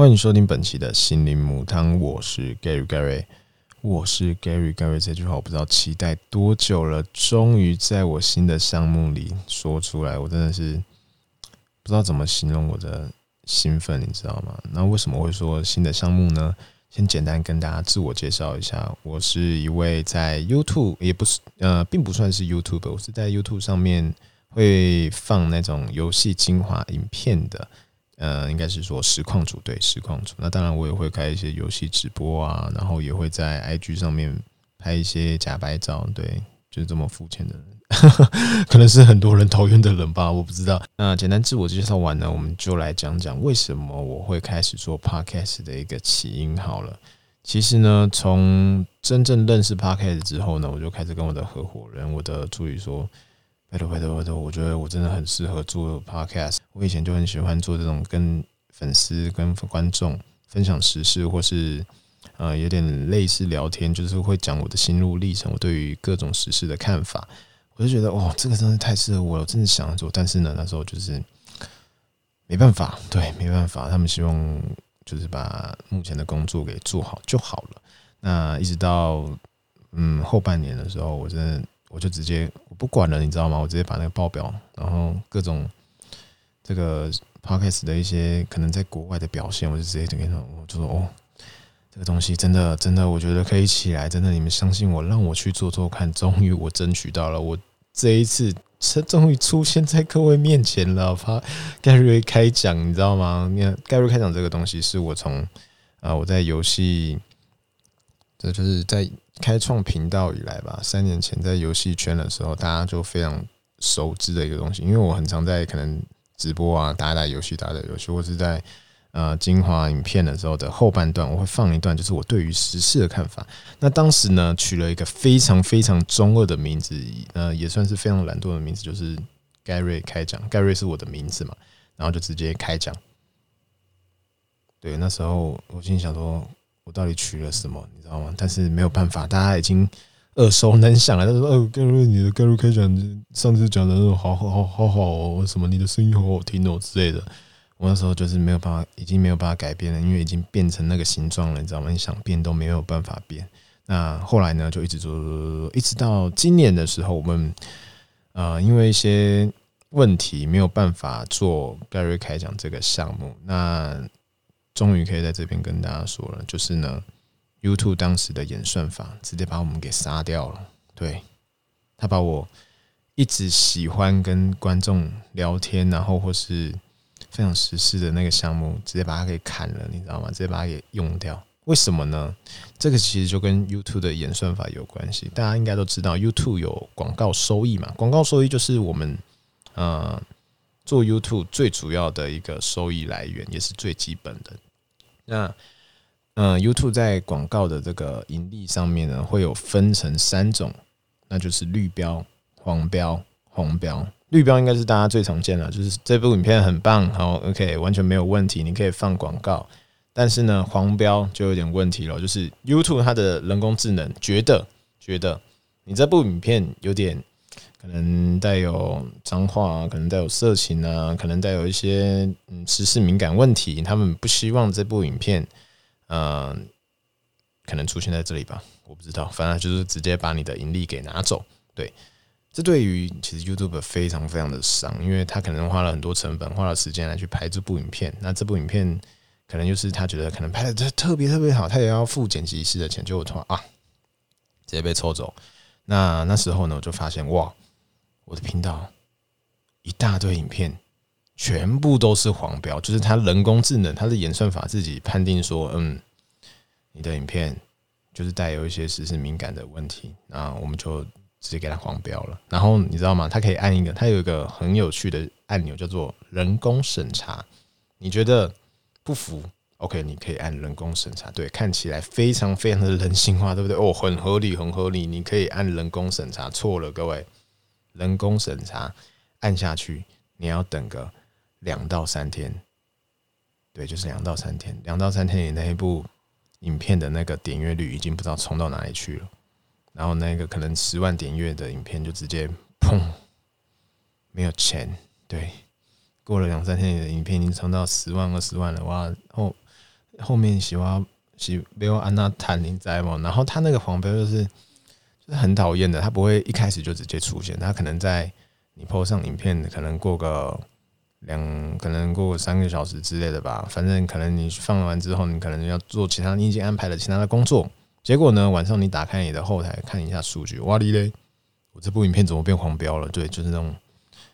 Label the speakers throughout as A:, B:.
A: 欢迎收听本期的心灵母汤，我是 Gary Gary，我是 Gary Gary。这句话我不知道期待多久了，终于在我新的项目里说出来，我真的是不知道怎么形容我的兴奋，你知道吗？那为什么会说新的项目呢？先简单跟大家自我介绍一下，我是一位在 YouTube 也不是呃，并不算是 YouTube，我是在 YouTube 上面会放那种游戏精华影片的，呃，应该是说实况组对实况组。那当然我也会开一些游戏直播啊，然后也会在 IG 上面拍一些假白照，对，就是这么肤浅的人。可能是很多人讨厌的人吧，我不知道。那简单自我介绍完呢，我们就来讲讲为什么我会开始做 podcast 的一个起因。好了，其实呢，从真正认识 podcast 之后呢，我就开始跟我的合伙人、我的助理说：“拜托拜托拜托，我觉得我真的很适合做 podcast。我以前就很喜欢做这种跟粉丝、跟观众分享时事，或是呃有点类似聊天，就是会讲我的心路历程，我对于各种时事的看法。”我就觉得哦，这个真的太适合我了，我真的想做。但是呢，那时候就是没办法，对，没办法。他们希望就是把目前的工作给做好就好了。那一直到嗯后半年的时候，我真的我就直接我不管了，你知道吗？我直接把那个报表，然后各种这个 podcast 的一些可能在国外的表现，我就直接跟他说，我就说哦，这个东西真的真的，我觉得可以起来，真的，你们相信我，让我去做做看。终于我争取到了我。这一次，他终于出现在各位面前了。他盖瑞开讲，你知道吗？你看盖瑞开讲这个东西，是我从啊我在游戏，这就是在开创频道以来吧。三年前在游戏圈的时候，大家就非常熟知的一个东西。因为我很常在可能直播啊，打打游戏，打打游戏，或是在。呃，精华影片的时候的后半段，我会放一段，就是我对于时事的看法。那当时呢，取了一个非常非常中二的名字，呃，也算是非常懒惰的名字，就是盖瑞开讲。盖瑞是我的名字嘛，然后就直接开讲。对，那时候我心想说，我到底取了什么，你知道吗？但是没有办法，大家已经耳熟能详了。他说：“哦，盖瑞，你的盖瑞开讲，上次讲的那种好好好好好哦，什么你的声音好好听哦之类的。”我那时候就是没有办法，已经没有办法改变了，因为已经变成那个形状了，你知道吗？你想变都没有办法变。那后来呢，就一直做做做，一直到今年的时候，我们呃因为一些问题没有办法做盖瑞开讲这个项目。那终于可以在这边跟大家说了，就是呢，YouTube 当时的演算法直接把我们给杀掉了。对，他把我一直喜欢跟观众聊天，然后或是。非常实事的那个项目，直接把它给砍了，你知道吗？直接把它给用掉。为什么呢？这个其实就跟 YouTube 的演算法有关系。大家应该都知道，YouTube 有广告收益嘛？广告收益就是我们呃做 YouTube 最主要的一个收益来源，也是最基本的。那嗯，YouTube 在广告的这个盈利上面呢，会有分成三种，那就是绿标、黄标、红标。绿标应该是大家最常见的，就是这部影片很棒，好，OK，完全没有问题，你可以放广告。但是呢，黄标就有点问题了，就是 YouTube 它的人工智能觉得觉得你这部影片有点可能带有脏话，可能带有色情啊，可能带有一些嗯时事敏感问题，他们不希望这部影片嗯可能出现在这里吧，我不知道，反正就是直接把你的盈利给拿走，对。这对于其实 YouTube 非常非常的伤，因为他可能花了很多成本，花了时间来去拍这部影片。那这部影片可能就是他觉得可能拍的特别特别好，他也要付剪辑师的钱，就突然啊，直接被抽走。那那时候呢，我就发现哇，我的频道一大堆影片全部都是黄标，就是它人工智能，它的演算法自己判定说，嗯，你的影片就是带有一些实时敏感的问题，那我们就。直接给它黄标了，然后你知道吗？它可以按一个，它有一个很有趣的按钮，叫做人工审查。你觉得不服？OK，你可以按人工审查。对，看起来非常非常的人性化，对不对？哦，很合理，很合理。你可以按人工审查。错了，各位，人工审查按下去，你要等个两到三天。对，就是两到三天，两到三天，你那一部影片的那个点阅率已经不知道冲到哪里去了。然后那个可能十万点阅的影片就直接砰，没有钱。对，过了两三天，你的影片已经冲到十万二十万了哇！后，后面喜欢喜没有安娜坦林在嘛，然后他那个黄标就是是很讨厌的，他不会一开始就直接出现，他可能在你 PO 上影片，可能过个两，可能过个三个小时之类的吧，反正可能你放完之后，你可能要做其他你已经安排了其他的工作，结果呢晚上你打开你的后台看一下数据，哇哩嘞，我这部影片怎么变黄标了？对，就是那种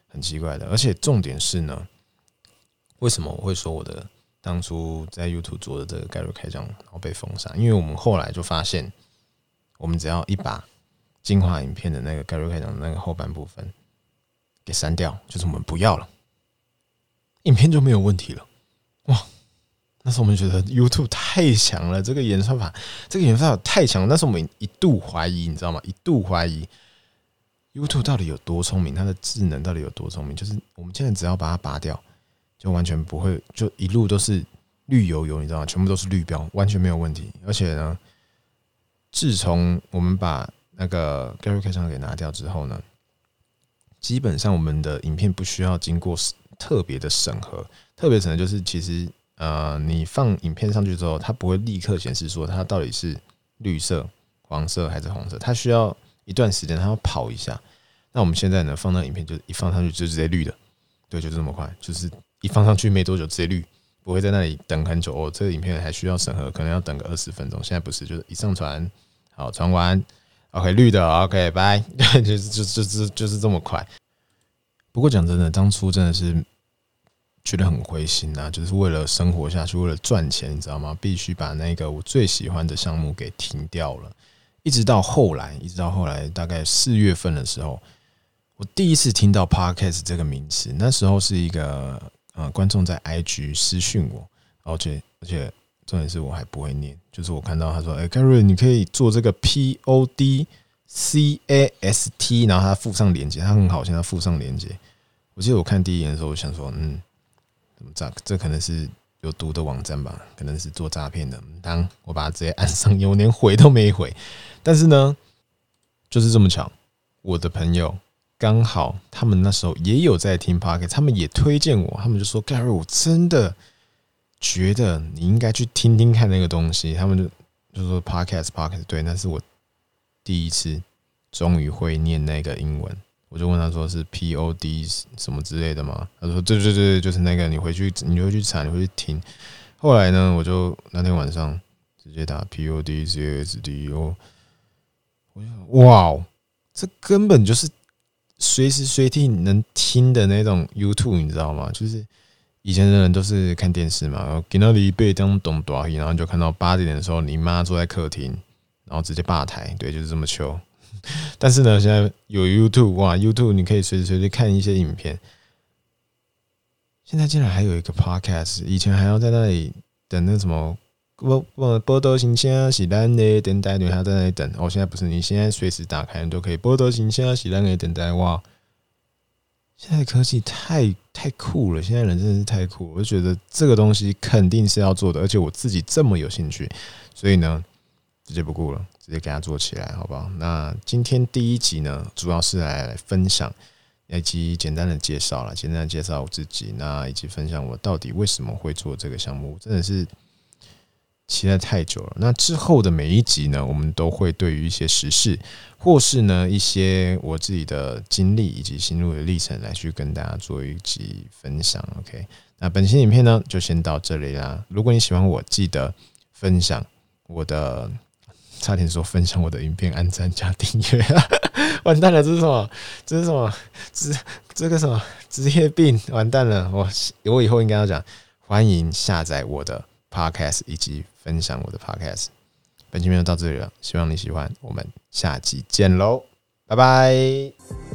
A: 很奇怪的，而且重点是呢，为什么我会说我的？当初在 YouTube 做的这个概率开张，然后被封杀，因为我们后来就发现，我们只要一把精华影片的那个概率开张那个后半部分给删掉，就是我们不要了，影片就没有问题了。哇！那时候我们觉得 YouTube 太强了，这个演算法，这个演算法太强，那时候我们一度怀疑，你知道吗？一度怀疑 YouTube 到底有多聪明，它的智能到底有多聪明？就是我们现在只要把它拔掉。就完全不会，就一路都是绿油油，你知道吗？全部都是绿标，完全没有问题。而且呢，自从我们把那个 Gary 开场给拿掉之后呢，基本上我们的影片不需要经过特别的审核。特别审核就是，其实呃，你放影片上去之后，它不会立刻显示说它到底是绿色、黄色还是红色，它需要一段时间，它要跑一下。那我们现在呢，放那影片就一放上去就直接绿的，对，就这么快，就是。一放上去没多久直接绿，不会在那里等很久哦。这个影片还需要审核，可能要等个二十分钟。现在不是，就是一上传，好传完，OK 绿的，OK 拜，就是就就是就是这么快。不过讲真的，当初真的是觉得很灰心啊，就是为了生活下去，为了赚钱，你知道吗？必须把那个我最喜欢的项目给停掉了。一直到后来，一直到后来，大概四月份的时候，我第一次听到 Podcast 这个名词，那时候是一个。呃，观众在 IG 私讯我，而且而且重点是我还不会念，就是我看到他说：“哎，Gary，你可以做这个 P O D C A S T，然后他附上链接，他很好，现在附上链接。我记得我看第一眼的时候，我想说，嗯，怎么诈？这可能是有毒的网站吧？可能是做诈骗的。当我把它直接按上，我连回都没回。但是呢，就是这么巧，我的朋友。刚好他们那时候也有在听 podcast，他们也推荐我，他们就说：“Gary，我真的觉得你应该去听听看那个东西。”他们就就说：“podcast，podcast，对，那是我第一次终于会念那个英文。”我就问他说：“是 pod 什么之类的吗？”他说：“对对对，就是那个，你回去你会去查，你会去听。”后来呢，我就那天晚上直接打 pod c s d 哦，我想哇，这根本就是。随时随地能听的那种 YouTube，你知道吗？就是以前的人都是看电视嘛，然后给那里被这样咚咚，然后就看到八点的时候，你妈坐在客厅，然后直接霸台，对，就是这么糗。但是呢，现在有 YouTube，哇，YouTube 你可以随时随地看一些影片。现在竟然还有一个 Podcast，以前还要在那里等那什么。不不，波多新鲜是咱的等待，你还在那里等。哦，现在不是，你现在随时打开你都可以。波多新鲜是咱的等待哇！现在科技太太酷了，现在人真的是太酷。我就觉得这个东西肯定是要做的，而且我自己这么有兴趣，所以呢，直接不顾了，直接给它做起来，好不好？那今天第一集呢，主要是来分享以及简单的介绍了，简单的介绍我自己，那以及分享我到底为什么会做这个项目，真的是。期待太久了。那之后的每一集呢，我们都会对于一些时事，或是呢一些我自己的经历以及心路的历程，来去跟大家做一集分享。OK，那本期影片呢就先到这里啦。如果你喜欢我，记得分享我的，差点说分享我的影片，按赞加订阅。完蛋了，这是什么？这是什么？职这个什么？职业病？完蛋了！我我以后应该要讲，欢迎下载我的 Podcast 以及。分享我的 podcast，本期就到这里了，希望你喜欢，我们下期见喽，拜拜。